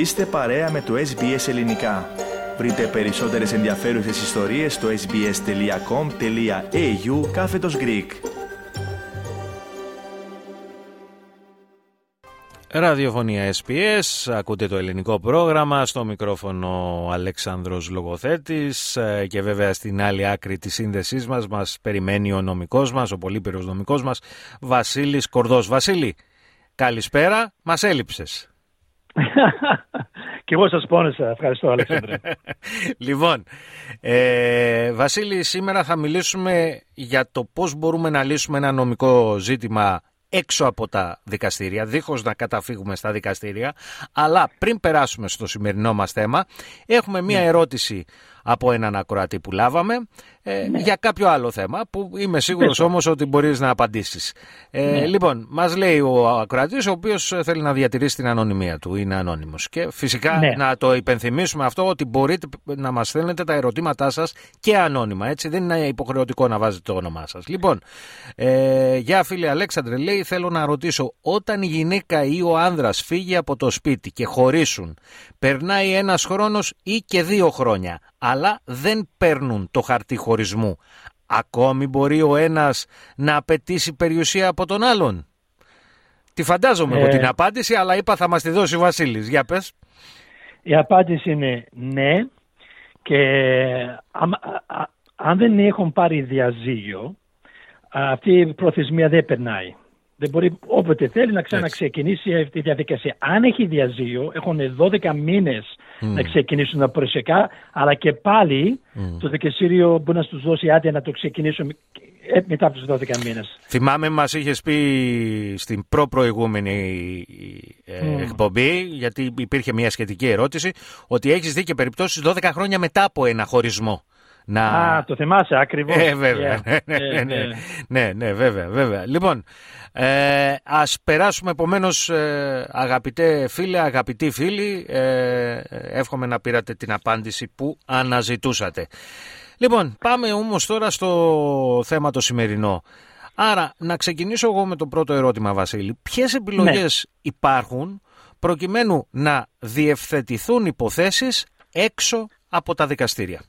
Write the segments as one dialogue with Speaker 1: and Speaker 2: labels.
Speaker 1: Είστε παρέα με το SBS Ελληνικά. Βρείτε περισσότερες ενδιαφέρουσες ιστορίες στο sbs.com.au κάθετος Greek.
Speaker 2: Ραδιοφωνία SPS, ακούτε το ελληνικό πρόγραμμα, στο μικρόφωνο Αλέξανδρος Λογοθέτης ε, και βέβαια στην άλλη άκρη της σύνδεσής μας μας περιμένει ο νομικός μας, ο πολύπυρος νομικός μας, Βασίλης Κορδός. Βασίλη, καλησπέρα, μας έλειψες.
Speaker 3: και εγώ σας πόνεσα. Ευχαριστώ, Αλέξανδρε.
Speaker 2: λοιπόν, ε, Βασίλη, σήμερα θα μιλήσουμε για το πώς μπορούμε να λύσουμε ένα νομικό ζήτημα έξω από τα δικαστήρια, δίχως να καταφύγουμε στα δικαστήρια. Αλλά πριν περάσουμε στο σημερινό μας θέμα, έχουμε μία ναι. ερώτηση από έναν ακροατή που λάβαμε ε, ναι. για κάποιο άλλο θέμα που είμαι σίγουρος Πέτω. όμως ότι μπορείς να απαντήσεις. Ε, ναι. Λοιπόν, μας λέει ο ακροατής ο οποίος θέλει να διατηρήσει την ανωνυμία του, είναι ανώνυμος. Και φυσικά ναι. να το υπενθυμίσουμε αυτό ότι μπορείτε να μας στέλνετε τα ερωτήματά σας και ανώνυμα, έτσι δεν είναι υποχρεωτικό να βάζετε το όνομά σας. Λοιπόν, ε, για φίλε Αλέξανδρε λέει θέλω να ρωτήσω όταν η γυναίκα ή ο άνδρας φύγει από το σπίτι και χωρίσουν, περνάει ένας χρόνος ή και δύο χρόνια αλλά δεν παίρνουν το χαρτί χωρισμού. Ακόμη μπορεί ο ένας να απαιτήσει περιουσία από τον άλλον. Τη φαντάζομαι εγώ την ε. απάντηση, αλλά είπα θα μας τη δώσει ο Βασίλης. Για πες.
Speaker 3: Η απάντηση είναι ναι και αν δεν έχουν πάρει διαζύγιο, αυτή η προθεσμία δεν περνάει. Δεν μπορεί όποτε θέλει να ξαναξεκινήσει αυτή τη διαδικασία. Αν έχει διαζύγιο, έχουν 12 μήνες να ξεκινήσουν τα προσεκά, αλλά και πάλι το δικαστήριο μπορεί να τους δώσει άδεια να το ξεκινήσουν ε, μετά από τους 12 μήνες.
Speaker 2: Θυμάμαι, μας είχες πει στην προ-προηγούμενη ε, εκπομπή, γιατί υπήρχε μια σχετική ερώτηση, ότι έχεις δει και περιπτώσεις 12 χρόνια μετά από ένα χωρισμό.
Speaker 3: Να... Α, το θυμάσαι ακριβώς.
Speaker 2: Ε, βέβαια. Yeah. ναι, ναι, ναι, ναι, ναι, βέβαια, βέβαια. Λοιπόν, ε, ας περάσουμε επομένως ε, αγαπητέ φίλε, αγαπητοί φίλοι, ε, εύχομαι να πήρατε την απάντηση που αναζητούσατε. Λοιπόν, πάμε όμως τώρα στο θέμα το σημερινό. Άρα, να ξεκινήσω εγώ με το πρώτο ερώτημα, Βασίλη. Ποιες επιλογές ναι. υπάρχουν προκειμένου να διευθετηθούν υποθέσεις έξω από τα δικαστήρια;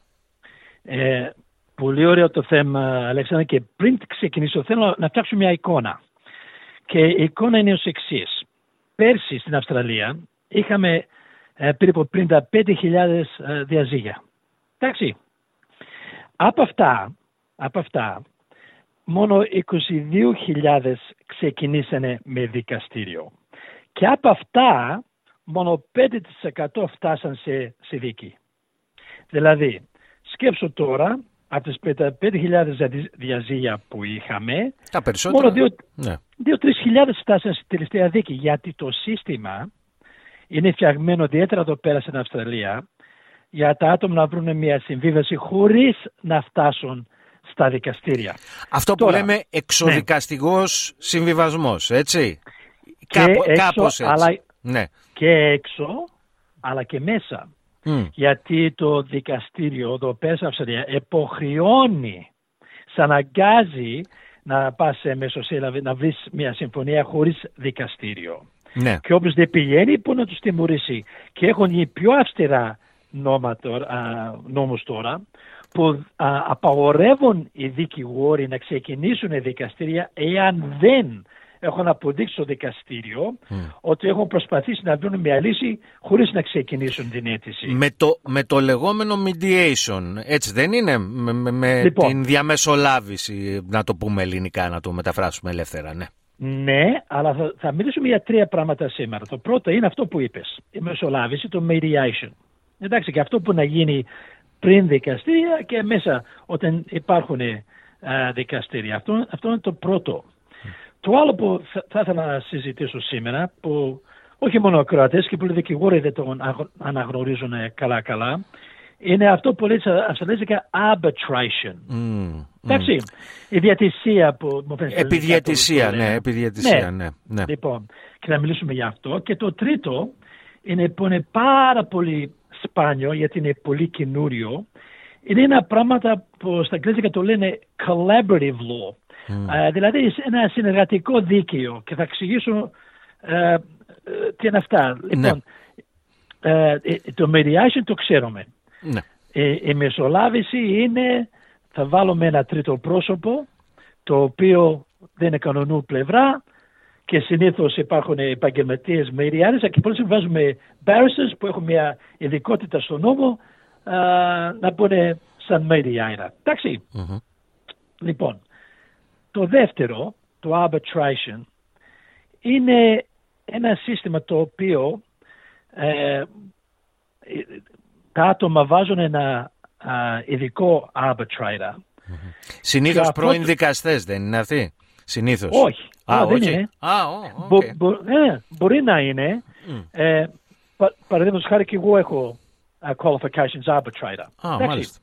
Speaker 3: Ε, πολύ ωραίο το θέμα, Αλέξανδρα, και πριν ξεκινήσω θέλω να φτιάξω μια εικόνα. Και η εικόνα είναι ως εξής. Πέρσι στην Αυστραλία είχαμε ε, περίπου 55.000 ε, διαζύγια. Εντάξει. Από αυτά, από αυτά μόνο 22.000 ξεκινήσανε με δικαστήριο. Και από αυτά μόνο 5% φτάσαν σε, σε δίκη. Δηλαδή, σκέψω τώρα από τις 5.000 διαζύγια που είχαμε,
Speaker 2: τα περισσότερα,
Speaker 3: μόνο 2-3 ναι. χιλιάδες φτάσαν στη τελευταία δίκη γιατί το σύστημα είναι φτιαγμένο ιδιαίτερα εδώ πέρα στην Αυστραλία για τα άτομα να βρουν μια συμβίβαση χωρίς να φτάσουν στα δικαστήρια.
Speaker 2: Αυτό που λέμε εξοδικαστικός ναι. συμβιβασμός, έτσι.
Speaker 3: Και Κάπω, έξω, κάπως έτσι. Αλλά, ναι. Και έξω, αλλά και μέσα. Γιατί το δικαστήριο εδώ πέρα Αυστραλία υποχρεώνει, σε αναγκάζει να πας σε μεσοσύλλαβη, να βρεις μια συμφωνία χωρίς δικαστήριο. Ναι. Και όποιος δεν πηγαίνει, που να τους τιμωρήσει. Και έχουν γίνει πιο αυστηρά νόμους τώρα, που απαγορεύουν οι δικηγόροι να ξεκινήσουν δικαστήρια εάν δεν έχουν αποδείξει στο δικαστήριο ότι έχουν προσπαθήσει να βρουν μια λύση χωρίς να ξεκινήσουν την αίτηση.
Speaker 2: Με το, με το λεγόμενο mediation, έτσι δεν είναι, με, με λοιπόν. την διαμεσολάβηση, να το πούμε ελληνικά, να το μεταφράσουμε ελεύθερα, ναι.
Speaker 3: Ναι, αλλά θα, θα μιλήσουμε για τρία πράγματα σήμερα. Το πρώτο είναι αυτό που είπες, η μεσολάβηση, το mediation. Εντάξει, και αυτό που να γίνει πριν δικαστήρια και μέσα όταν υπάρχουν δικαστήρια. Αυτό, αυτό είναι το πρώτο. Το άλλο που θα, ήθελα να συζητήσω σήμερα, που όχι μόνο ακροατές και πολλοί δικηγόροι δεν το αναγνωρίζουν καλά-καλά, είναι αυτό που λέει αυστραλέζικα arbitration. Mm, Εντάξει, η διατησία που μου φαίνεται.
Speaker 2: Επιδιατησία, ναι, επιδιατησία, ναι. ναι, ναι.
Speaker 3: Λοιπόν, και να μιλήσουμε για αυτό. Και το τρίτο είναι που είναι πάρα πολύ σπάνιο, γιατί είναι πολύ καινούριο. Είναι ένα πράγμα που στα αγγλικά το λένε collaborative law. Mm. δηλαδή ένα συνεργατικό δίκαιο και θα εξηγήσω ε, ε, τι είναι αυτά. Ναι. Λοιπόν, ε, ε, το mediation το ξέρουμε.
Speaker 2: Ναι.
Speaker 3: Ε, η μεσολάβηση είναι, θα βάλουμε ένα τρίτο πρόσωπο, το οποίο δεν είναι κανονού πλευρά και συνήθως υπάρχουν επαγγελματίες mediators και πολλές βάζουμε barristers που έχουν μια ειδικότητα στο νόμο α, να μπουν σαν mediator. Εντάξει.
Speaker 2: Μμμ.
Speaker 3: Λοιπόν, το δεύτερο, το arbitration, είναι ένα σύστημα το οποίο ε, τα άτομα βάζουν ένα α, ειδικό arbitrator.
Speaker 2: Συνήθως
Speaker 3: Και αυτό
Speaker 2: πρώην
Speaker 3: το-
Speaker 2: δικαστές δεν είναι αυτοί; Συνήθως.
Speaker 3: Όχι,
Speaker 2: Α,
Speaker 3: Α, δεν
Speaker 2: όχι.
Speaker 3: είναι.
Speaker 2: Α, ω,
Speaker 3: Μπο-
Speaker 2: οκ.
Speaker 3: μπο- ε, μπορεί να είναι.
Speaker 2: Μμ.
Speaker 3: Ε, πα, παραδείγματος χάρη και εγώ έχω α, qualifications arbitrator.
Speaker 2: Α,
Speaker 3: Εντάξει.
Speaker 2: μάλιστα.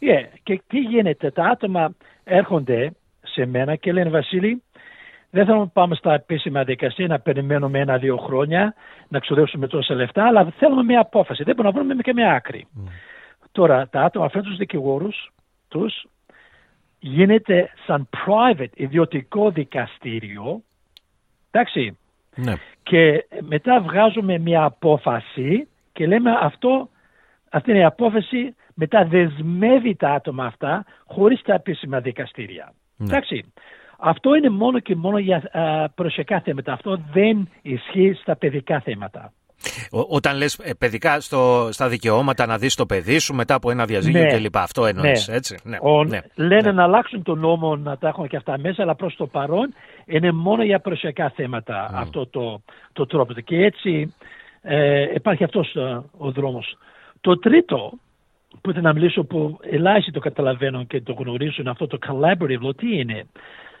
Speaker 3: Yeah. Και τι γίνεται, τα άτομα έρχονται σε μένα και λένε Βασίλη, δεν θέλουμε να πάμε στα επίσημα δικαστήρια να περιμένουμε ένα-δύο χρόνια να ξοδέψουμε τόσα λεφτά, αλλά θέλουμε μια απόφαση. Δεν μπορούμε να βρούμε και μια άκρη. Τώρα, τα άτομα φέρνουν τους δικηγόρους τους, γίνεται σαν private ιδιωτικό δικαστήριο, εντάξει,
Speaker 2: Ναι.
Speaker 3: και μετά βγάζουμε μια απόφαση και λέμε αυτό, αυτή είναι η απόφαση, μετά δεσμεύει τα άτομα αυτά χωρίς τα επίσημα δικαστήρια.
Speaker 2: Ναι.
Speaker 3: Εντάξει. Αυτό είναι μόνο και μόνο για α, προσωπικά θέματα. Αυτό δεν ισχύει στα παιδικά θέματα.
Speaker 2: Ό- Όταν λες ε, παιδικά στο, στα δικαιώματα να δεις το παιδί σου μετά από ένα διαζύγιο
Speaker 3: Ναι.
Speaker 2: κλπ. Αυτό εννοείς,
Speaker 3: Ναι.
Speaker 2: έτσι; Ναι.
Speaker 3: Ο-
Speaker 2: ναι.
Speaker 3: λένε
Speaker 2: ναι.
Speaker 3: να αλλάξουν τον νόμο να τα έχουν και αυτά μέσα, αλλά προς το παρόν είναι μόνο για προσωπικά θέματα αυτό το, το τρόπο. Και έτσι ε, υπάρχει αυτός ε, ο δρόμος. Το τρίτο που ήθελα να μιλήσω που ελάχιστοι το καταλαβαίνουν και το γνωρίζουν αυτό το collaborative law, τι είναι.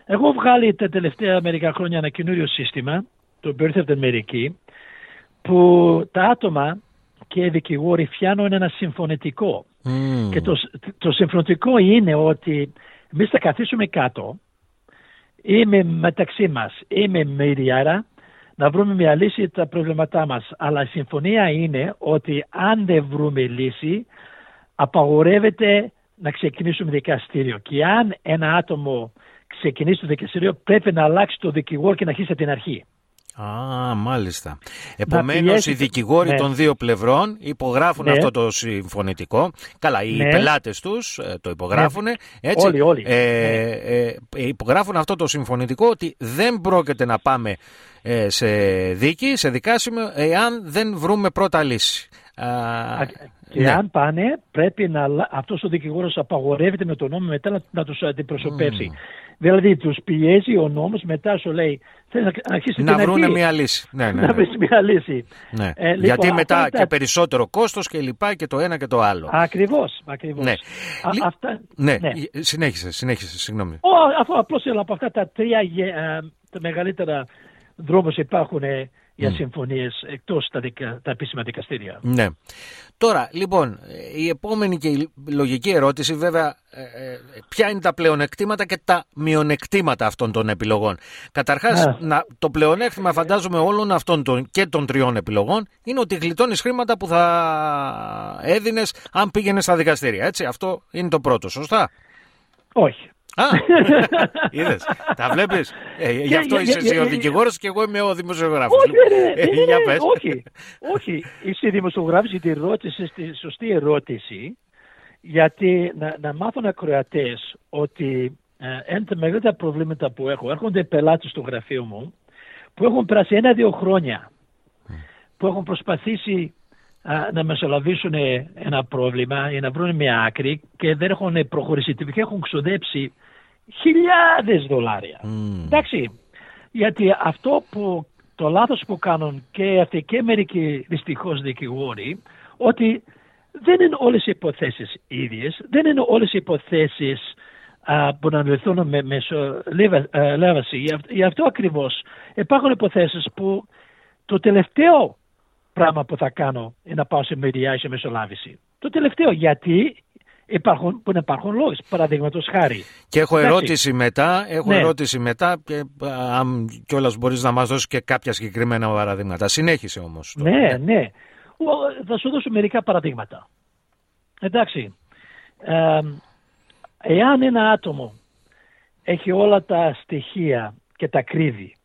Speaker 3: Εγώ βγάλει τα τελευταία μερικά χρόνια ένα καινούριο σύστημα, το Birth of the America, που τα άτομα και οι δικηγόροι φτιάνουν ένα συμφωνητικό.
Speaker 2: Μμμ.
Speaker 3: Και το, το συμφωνητικό είναι ότι εμείς θα καθίσουμε κάτω ή με, μεταξύ μας ή με mediator να βρούμε μια λύση για τα προβλήματά μας. Αλλά η συμφωνία είναι ότι αν δεν βρούμε λύση απαγορεύεται να ξεκινήσουμε δικαστήριο. Και αν ένα άτομο ξεκινήσει το δικαστήριο πρέπει να αλλάξει το δικηγόρο και να αρχίσει από την αρχή.
Speaker 2: Α, μάλιστα. Επομένως
Speaker 3: πιέσει
Speaker 2: οι
Speaker 3: το-
Speaker 2: δικηγόροι
Speaker 3: ναι.
Speaker 2: των δύο πλευρών υπογράφουν
Speaker 3: Ναι.
Speaker 2: αυτό το συμφωνητικό. Καλά, οι
Speaker 3: Ναι.
Speaker 2: πελάτες τους ε, το υπογράφουν. Έτσι,
Speaker 3: Όλοι, όλοι.
Speaker 2: Ε,
Speaker 3: Ναι.
Speaker 2: ε, ε, υπογράφουν αυτό το συμφωνητικό ότι δεν πρόκειται να πάμε ε, σε δίκη, σε δικάσιμο, εάν δεν βρούμε πρώτα λύση. Α,
Speaker 3: Και
Speaker 2: ναι.
Speaker 3: αν πάνε, πρέπει να αλλα- αυτός ο δικηγόρος απαγορεύεται με τον νόμο μετά να, να τους αντιπροσωπεύσει. Δηλαδή τους πιέζει ο νόμος, μετά σου λέει θέλεις να αρχίσεις
Speaker 2: να
Speaker 3: την
Speaker 2: βρουν
Speaker 3: αρχή,
Speaker 2: μια λύση. Ναι, ναι,
Speaker 3: να
Speaker 2: ναι.
Speaker 3: βρεις μια λύση.
Speaker 2: Ναι.
Speaker 3: Ε, λοιπόν,
Speaker 2: Γιατί
Speaker 3: αυτά
Speaker 2: μετά
Speaker 3: είναι
Speaker 2: και
Speaker 3: τα-
Speaker 2: περισσότερο κόστος και λοιπά και το ένα και το άλλο.
Speaker 3: Ακριβώς, ακριβώς.
Speaker 2: Ναι.
Speaker 3: Α,
Speaker 2: Λι-
Speaker 3: αυτά,
Speaker 2: ναι,
Speaker 3: ναι.
Speaker 2: συνέχισε, συνέχισε, συγγνώμη.
Speaker 3: Ο, αφού απλώς θέλω από αυτά τα τρία γε- ε, τα μεγαλύτερα δρόμους υπάρχουν ε, για συμφωνίες εκτός τα, δικα, τα επίσημα δικαστήρια.
Speaker 2: Ναι. Τώρα, λοιπόν, ε, η επόμενη και η λογική ερώτηση, βέβαια, ε, ε, ποια είναι τα πλεονεκτήματα και τα μειονεκτήματα αυτών των επιλογών. Καταρχάς,
Speaker 3: Α.
Speaker 2: να, το πλεονέκτημα, φαντάζομαι, όλων αυτών των, και των τριών επιλογών είναι ότι γλιτώνεις χρήματα που θα έδινες αν πήγαινες στα δικαστήρια. Έτσι, αυτό είναι το πρώτο, σωστά;
Speaker 3: Όχι.
Speaker 2: Α, είδες, τα βλέπεις. Ε, γι'
Speaker 3: Για-
Speaker 2: αυτό
Speaker 3: για-
Speaker 2: είσαι
Speaker 3: για-
Speaker 2: εσύ ο
Speaker 3: για-
Speaker 2: δικηγόρος και εγώ είμαι ο δημοσιογράφος.
Speaker 3: Όχι, ρε, ρε,
Speaker 2: Ε,
Speaker 3: ναι,
Speaker 2: για
Speaker 3: ναι,
Speaker 2: πες.
Speaker 3: όχι, όχι. Είσαι δημοσιογράφος γιατί ρώτησες τη σωστή ερώτηση γιατί να, να μάθουν ακροατές ότι ε, ένα από τα μεγαλύτερα προβλήματα που έχω έρχονται πελάτες στο γραφείο μου που έχουν περάσει ένα-δύο χρόνια που έχουν προσπαθήσει α, να μεσολαβήσουν ένα πρόβλημα ή να βρουν μια άκρη και δεν έχουν προχωρήσει και έχουν ξοδέψει χιλιάδες δολάρια.
Speaker 2: Μμ.
Speaker 3: Εντάξει, γιατί αυτό που το λάθος που κάνουν και αυτοί και μερικοί δυστυχώς δικηγόροι, ότι δεν είναι όλες οι υποθέσεις ίδιες, δεν είναι όλες οι υποθέσεις α, που να λυθούν με μεσολέβαση. Γι' αυτό- Γι' αυτό ακριβώς υπάρχουν υποθέσεις που το τελευταίο πράγμα που θα κάνω είναι να πάω σε mediation μεσολάβηση. Το τελευταίο γιατί υπάρχουν, που να υπάρχουν λόγοι. Παραδείγματος χάρη.
Speaker 2: Και έχω
Speaker 3: Εντάξει.
Speaker 2: ερώτηση μετά, έχω
Speaker 3: Ναι.
Speaker 2: ερώτηση μετά και α, αν κιόλας μπορείς να μας δώσεις και κάποια συγκεκριμένα παραδείγματα. Συνέχισε όμως. τώρα.
Speaker 3: Ναι, ναι. Ο- Θα σου δώσω μερικά παραδείγματα. Εντάξει. Ε, εάν ένα άτομο έχει όλα τα στοιχεία και τα κρύβει,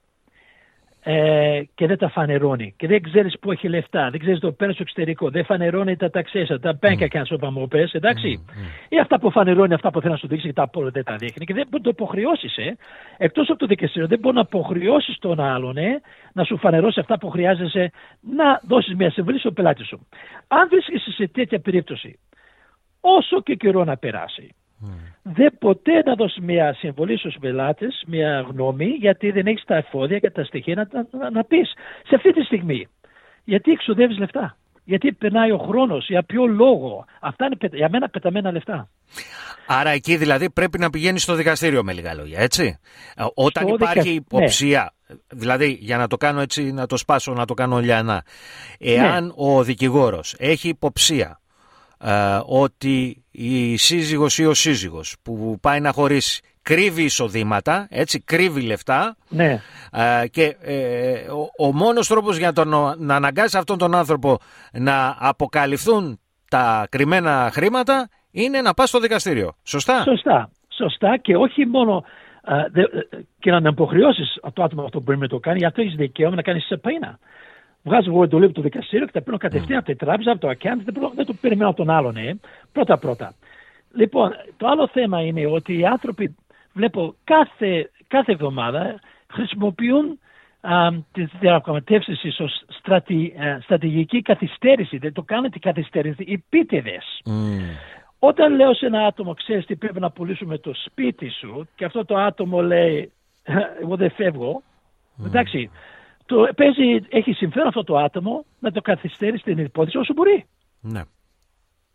Speaker 3: ε, και δεν τα φανερώνει και δεν ξέρεις που έχει λεφτά, δεν ξέρεις το παίρνεις στο εξωτερικό, δεν φανερώνει τα ταξέσια, τα bank accounts όπω μου πες, εντάξει. Ή αυτά που φανερώνει, αυτά που θέλει να σου δείξει και τα απόλυτα δεν τα δείχνει και δεν μπορεί να το υποχρεώσει. Ε. Εκτός από το δικαστήριο, δεν μπορεί να υποχρεώσει τον άλλον ε, να σου φανερώσει αυτά που χρειάζεσαι να δώσεις μια συμβουλή στο πελάτη σου. Αν βρίσκεσαι σε τέτοια περίπτωση, όσο και καιρό να περάσει, δεν ποτέ να δώσει μια συμβολή στους πελάτες, μια γνώμη, γιατί δεν έχεις τα εφόδια και τα στοιχεία να, να, να πεις σε αυτή τη στιγμή. Γιατί εξοδεύεις λεφτά; Γιατί περνάει ο χρόνος, για ποιο λόγο; Αυτά είναι για μένα πεταμένα λεφτά.
Speaker 2: Άρα εκεί δηλαδή πρέπει να πηγαίνεις στο δικαστήριο με λίγα λόγια, έτσι; Ε, όταν υπάρχει ναι. υποψία, δηλαδή για να το κάνω έτσι, να το σπάσω, να το κάνω λιανά. Εάν ναι. ο δικηγόρος έχει υποψία ε, ότι η σύζυγος ή ο σύζυγος που πάει να χωρίσει κρύβει εισοδήματα, έτσι, κρύβει λεφτά
Speaker 3: ναι.
Speaker 2: Ε, και ε, ο, ο μόνος τρόπος για τον, να αναγκάσει αυτόν τον άνθρωπο να αποκαλυφθούν τα κρυμμένα χρήματα είναι να πας στο δικαστήριο. Σωστά;
Speaker 3: Σωστά. Σωστά και όχι μόνο και να υποχρεώσει το άτομο αυτό που μπορεί να το κάνει, γιατί έχεις δικαίωμα να κάνεις σεπαίνα. Βγάζω εγώ εντολή από το δικαστήριο και τα παίρνω κατευθείαν από τη τράπεζα, από το account, δεν, δεν το περιμένω από τον άλλον. Ε. Πρώτα πρώτα. Λοιπόν, το άλλο θέμα είναι ότι οι άνθρωποι, βλέπω κάθε, κάθε εβδομάδα χρησιμοποιούν τις διαπραγματεύσεις ως στρατη, στρατηγική καθυστέρηση. Δεν το κάνετε καθυστέρηση, οι πίτεδε. Όταν λέω σε ένα άτομο, ξέρεις τι πρέπει να πουλήσουμε το σπίτι σου, και αυτό το άτομο λέει, εγώ δεν φεύγω. Mm. Εντάξει, το, παίζει, έχει συμφέρον αυτό το άτομο να το καθυστερεί στην υπόθεση όσο μπορεί.
Speaker 2: Ναι.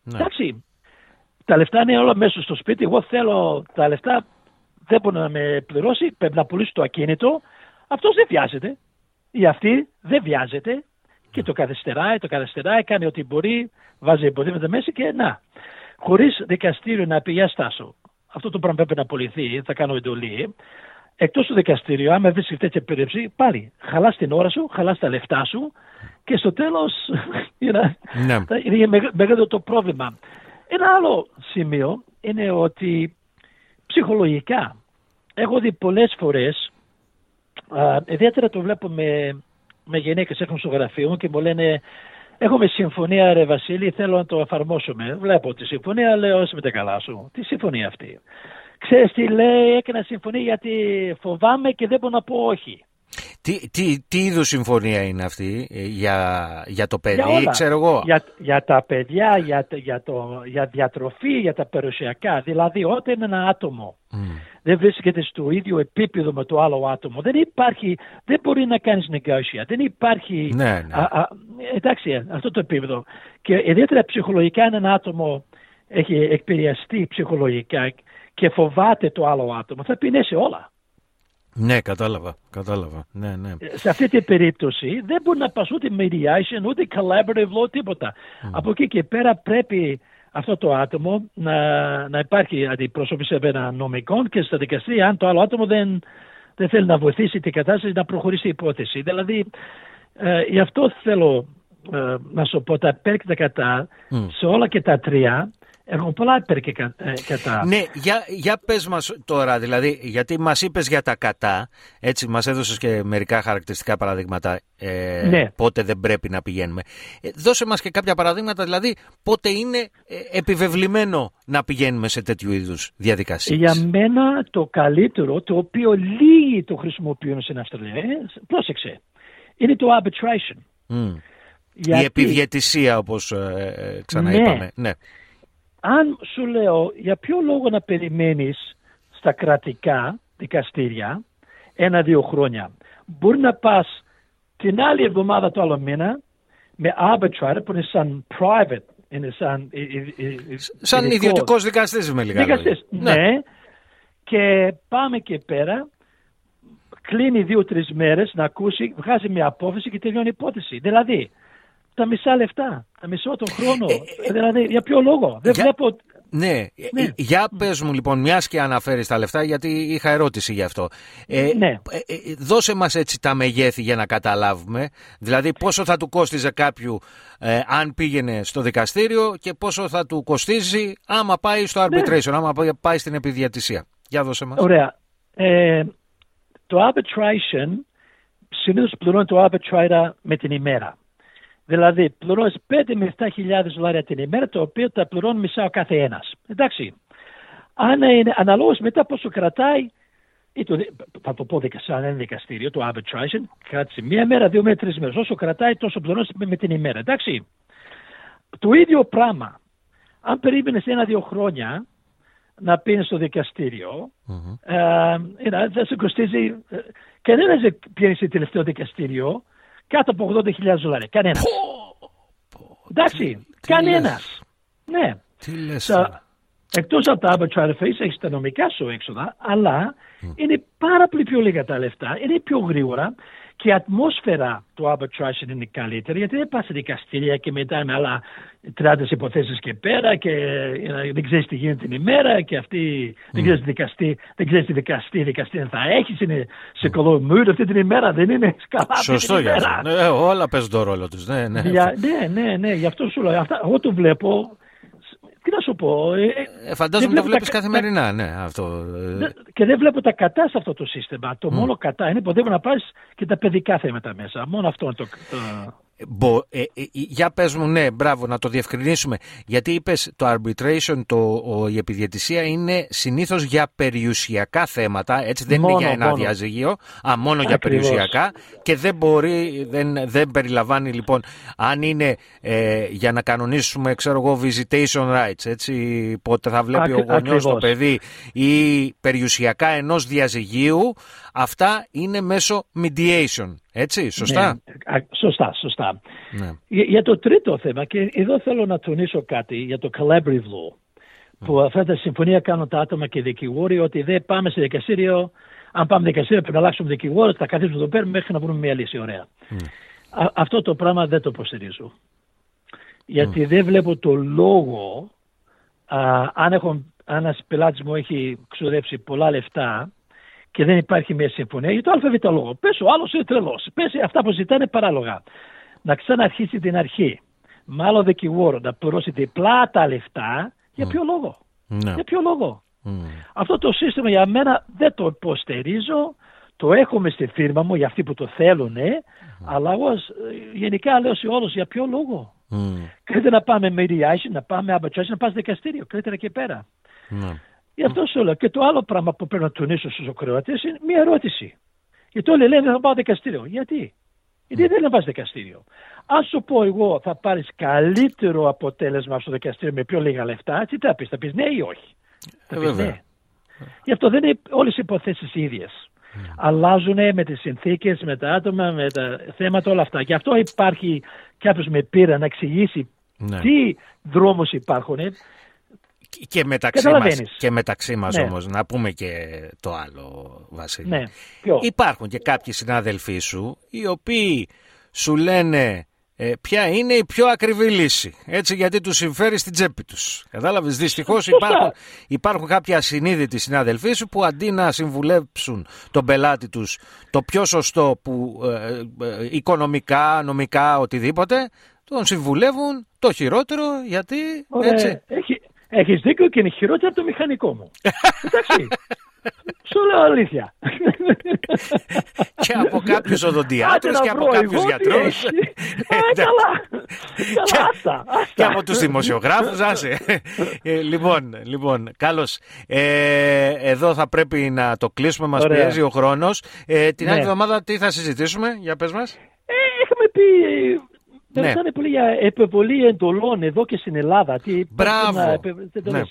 Speaker 3: ναι. Εντάξει. Τα λεφτά είναι όλα μέσα στο σπίτι. Εγώ θέλω τα λεφτά, δεν μπορεί να με πληρώσει, πρέπει να πουλήσει το ακίνητο. Αυτός δεν βιάζεται. Ή αυτή δεν βιάζεται και το καθυστεράει, το καθυστεράει, κάνει ό,τι μπορεί, βάζει υποδείγματα μέσα και να. Χωρίς δικαστήριο να πει για στάσο. Αυτό το πράγμα πρέπει να απολυθεί, θα κάνω εντολή εκτός του δικαστηρίου, άμα βρεις τέτοια περίπτωση, πάλι χαλάς την ώρα σου, χαλάς τα λεφτά σου και στο τέλος ναι. είναι μεγάλο το πρόβλημα. Ένα άλλο σημείο είναι ότι ψυχολογικά έχω δει πολλές φορές, ιδιαίτερα το βλέπω με, με γυναίκες έχουν στο γραφείο μου και μου λένε Έχουμε συμφωνία, ρε Βασίλη, θέλω να το εφαρμόσουμε. Βλέπω τη συμφωνία, λέω, με τα καλά σου. Τι συμφωνία αυτή. Ξέρεις τι λέει, έκανα συμφωνία γιατί φοβάμαι και δεν μπορώ να πω όχι.
Speaker 2: Τι, τι, τι είδους συμφωνία είναι αυτή ε, για, για το παιδί, για ξέρω εγώ;
Speaker 3: Για, για τα παιδιά, για, για, το, για διατροφή, για τα περιουσιακά. Δηλαδή όταν είναι ένα άτομο δεν βρίσκεται στο ίδιο επίπεδο με το άλλο άτομο, δεν υπάρχει, δεν μπορεί να κάνεις negotiate. Δεν υπάρχει,
Speaker 2: ναι, ναι.
Speaker 3: Α, εντάξει, αυτό το επίπεδο. Και ιδιαίτερα ψυχολογικά ένα άτομο έχει εκπαιδευτεί ψυχολογικά και φοβάται το άλλο άτομο, θα πεινέσει όλα.
Speaker 2: Ναι, κατάλαβα, κατάλαβα. Ναι, ναι.
Speaker 3: Σε αυτή την περίπτωση δεν μπορεί να πας ούτε mediation, ούτε collaborative law, τίποτα. Mm. Από εκεί και πέρα πρέπει αυτό το άτομο να, να υπάρχει αντιπρόσωπη ένα νομικό και στα δικαστήρια αν το άλλο άτομο δεν, δεν θέλει να βοηθήσει την κατάσταση να προχωρήσει η υπόθεση. Δηλαδή, ε, γι' αυτό θέλω ε, να σου πω τα υπέρ και τα κατά mm. σε όλα και τα τρία έχουν πολλά υπέρ και ε, κατά.
Speaker 2: Ναι, για, για πες μας τώρα, δηλαδή, γιατί μας είπες για τα κατά, έτσι μας έδωσες και μερικά χαρακτηριστικά παραδείγματα ε, ναι. πότε δεν πρέπει να πηγαίνουμε. Ε, δώσε μας και κάποια παραδείγματα, δηλαδή, πότε είναι ε, επιβεβλημένο να πηγαίνουμε σε τέτοιου είδους διαδικασίες.
Speaker 3: Για μένα το καλύτερο, το οποίο λίγοι το χρησιμοποιούν στην Αυστραλία, πρόσεξε, είναι το arbitration.
Speaker 2: Mm. Γιατί... Η επιδιαιτησία, όπως ε, ξαναείπαμε. Ναι. ναι
Speaker 3: αν σου λέω για ποιο λόγο να περιμένεις στα κρατικά δικαστήρια ένα-δύο χρόνια. Μπορεί να πας την άλλη εβδομάδα το άλλο μήνα με arbitrator που είναι σαν private, είναι σαν...
Speaker 2: Σαν ιδιωτικός δικαστής με λίγα
Speaker 3: Δικαστής, ναι. ναι. Και πάμε και πέρα, κλείνει δύο-τρεις μέρες να ακούσει, βγάζει μια απόφαση και τελειώνει η υπόθεση. Δηλαδή, τα μισά λεφτά, τα μισό τον χρόνο. Ε, ε, δηλαδή, για ποιο λόγο; Δεν για... βλέπω.
Speaker 2: Ναι. ναι. Για πες μου λοιπόν, μιας και αναφέρεις τα λεφτά, γιατί είχα ερώτηση γι' αυτό.
Speaker 3: Ε, ναι. Ε,
Speaker 2: δώσε μας έτσι τα μεγέθη για να καταλάβουμε. Δηλαδή πόσο θα του κόστιζε κάποιου ε, αν πήγαινε στο δικαστήριο και πόσο θα του κοστίζει άμα πάει στο ναι. arbitration, άμα πάει στην επιδιατησία. Για δώσε μας.
Speaker 3: Ωραία. Ε, το arbitration συνήθως πληρώνει το arbitrator με την ημέρα. Δηλαδή, πληρώνεις 5 με 7 χιλιάδες δολάρια την ημέρα, το οποίο τα πληρώνει μισά ο κάθε ένας. Εντάξει. Αν είναι αναλόγως μετά πόσο κρατάει, ή το, θα το πω σαν ένα δικαστήριο, το arbitration, κράτησε μία μέρα, δύο μέρες, τρεις μέρες. Όσο κρατάει, τόσο πληρώνεις με την ημέρα. Εντάξει. Το ίδιο πράγμα. Αν περίμενες ένα-δύο χρόνια να πίνεις στο δικαστήριο, mm-hmm. ε, θα σε κοστίζει. Ε, Κανένας δεν πήρε στο τελευταίο δικαστήριο κάτω από 80.000 δολάρια. Κανένας. Εντάξει. Κανένας. Ναι.
Speaker 2: Τι λες,
Speaker 3: Εκτός από τα arbitrary fees έχεις τα νομικά σου έξοδα, αλλά είναι πάρα πολύ πιο λίγα τα λεφτά, είναι πιο γρήγορα και η ατμόσφαιρα του arbitration είναι καλύτερη γιατί δεν πας σε δικαστήρια και μετά με άλλα 30 υποθέσεις και πέρα και δεν ξέρεις τι γίνεται την ημέρα και αυτή δεν ξέρεις τι δικαστή, δεν ξέρεις τι δικαστή, δικαστή θα έχεις, είναι σε καλό mood αυτή την ημέρα, δεν είναι καλά.
Speaker 2: Σωστό για αυτό. Ναι, όλα παίζουν τον ρόλο τους. Ναι, ναι.
Speaker 3: ναι, ναι, ναι, γι' αυτό σου λέω. Αυτά, εγώ το βλέπω τι να σου πω. Ε,
Speaker 2: ε, φαντάζομαι το βλέπεις τα... καθημερινά, ναι. Αυτό.
Speaker 3: Ε. Και δεν βλέπω τα κατά σε αυτό το σύστημα. Το mm. μόνο κατά είναι που δεν να πάρεις και τα παιδικά θέματα μέσα. Μόνο αυτό είναι το.
Speaker 2: Μπο, ε, ε, για πες μου, ναι, μπράβο, να το διευκρινίσουμε. Γιατί είπες το arbitration, το, ο, η επιδιαιτησία είναι συνήθως για περιουσιακά θέματα, έτσι δεν είναι για ένα μόνο. διαζυγείο, α, μόνο για περιουσιακά και δεν μπορεί, δεν, δεν περιλαμβάνει λοιπόν, αν είναι ε, για να κανονίσουμε, ξέρω εγώ, visitation rights, έτσι, πότε θα βλέπει ο γονιός το παιδί ή περιουσιακά ενός διαζυγίου, αυτά είναι μέσω mediation. Έτσι, σωστά;
Speaker 3: Ναι, σωστά, σωστά. Ναι. Για, για, το τρίτο θέμα, και εδώ θέλω να τονίσω κάτι για το collaborative law, που αυτά τα συμφωνία κάνουν τα άτομα και οι δικηγόροι ότι δεν πάμε σε δικαστήριο, αν πάμε δικαστήριο πρέπει να αλλάξουμε δικηγόρο, θα καθίσουμε εδώ πέρα μέχρι να βρούμε μια λύση. Ωραία. Α, αυτό το πράγμα δεν το υποστηρίζω. Γιατί δεν βλέπω το λόγο, α, αν, έχω, αν ένας πελάτης μου έχει ξοδέψει πολλά λεφτά, και δεν υπάρχει μια συμφωνία για το ΑΒ λόγο. Πες ο άλλος είναι τρελός. Πες αυτά που ζητάνε παράλογα. Να ξαναρχίσει την αρχή. Με άλλο δικηγόρο να πληρώσει διπλά τα λεφτά. Για ποιο λόγο;
Speaker 2: Ναι.
Speaker 3: Για ποιο λόγο; Αυτό το σύστημα για μένα δεν το υποστηρίζω. Το έχουμε στη φίρμα μου για αυτοί που το θέλουν, αλλά εγώ ε, γενικά λέω σε όλους για ποιο λόγο; Mm. Καλύτερα να πάμε mediation, να πάμε arbitration, να πας δικαστήριο. Καλύτερα και πέρα.
Speaker 2: Ναι.
Speaker 3: Γι' αυτό σου λέω. Και το άλλο πράγμα που πρέπει να τονίσω στους ακροατές είναι μια ερώτηση. Γιατί όλοι λένε θα πάω δικαστήριο. Γιατί; Γιατί δεν να πας δικαστήριο. Αν σου πω εγώ θα πάρεις καλύτερο αποτέλεσμα στο δικαστήριο με πιο λίγα λεφτά, τι θα πεις, θα πεις ναι ή όχι;
Speaker 2: Ε, θα ναι.
Speaker 3: Γι' αυτό δεν είναι όλες οι υποθέσεις ίδιες. Mm. Αλλάζουν με τις συνθήκες, με τα άτομα, με τα θέματα, όλα αυτά. Γι' αυτό υπάρχει κάποιος με πείρα να εξηγήσει ναι. τι δρόμους υπάρχουν
Speaker 2: και μεταξύ μας, και μεταξύ μας ναι. όμως, να πούμε και το άλλο Βασίλη.
Speaker 3: Ναι.
Speaker 2: Υπάρχουν και κάποιοι συνάδελφοί σου οι οποίοι σου λένε ε, ποια είναι η πιο ακριβή λύση. Έτσι γιατί τους συμφέρει στην τσέπη τους. Κατάλαβες, δυστυχώς υπάρχουν, υπάρχουν κάποιοι ασυνείδητοι συνάδελφοί σου που αντί να συμβουλέψουν τον πελάτη τους το πιο σωστό που ε, ε, οικονομικά, νομικά, οτιδήποτε, τον συμβουλεύουν το χειρότερο γιατί έτσι.
Speaker 3: Έχει, έχεις δίκιο και είναι χειρότερο από το μηχανικό μου. Εντάξει. Σου λέω αλήθεια.
Speaker 2: και από κάποιους οδοντιάτρου και από κάποιους γιατρούς.
Speaker 3: Καλά.
Speaker 2: Και από τους δημοσιογράφους, άσε. Ε, λοιπόν, λοιπόν καλώς. Ε, εδώ θα πρέπει να το κλείσουμε, μας πιέζει ο χρόνος. Ε, την άλλη ναι. εβδομάδα τι θα συζητήσουμε, για πες μας;
Speaker 3: Έχουμε πει ναι. Ήταν πολύ για επιβολή εντολών εδώ και στην Ελλάδα. Τι
Speaker 2: Μπράβο.
Speaker 3: Ναι.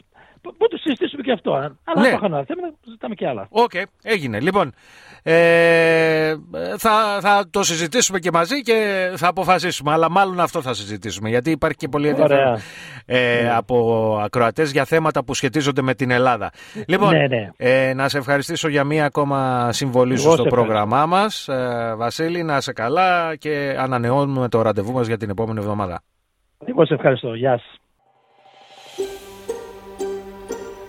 Speaker 3: Πού το συζητήσουμε και αυτό. Αλλά ναι. θα θέματα, ζητάμε και άλλα.
Speaker 2: OK, okay, έγινε. Λοιπόν, ε, θα, θα το συζητήσουμε και μαζί και θα αποφασίσουμε. Αλλά μάλλον αυτό θα συζητήσουμε. Γιατί υπάρχει και πολύ ενδιαφέρον ε, ναι. από ακροατές για θέματα που σχετίζονται με την Ελλάδα. Λοιπόν,
Speaker 3: ναι, ναι.
Speaker 2: Ε, να σε ευχαριστήσω για μία ακόμα συμβολή σου στο πρόγραμμά μας. Ε, Βασίλη, να σε καλά και ανανεώνουμε το ραντεβού μας για την επόμενη εβδομάδα.
Speaker 3: Εγώ σε ευχαριστώ. Γεια σας.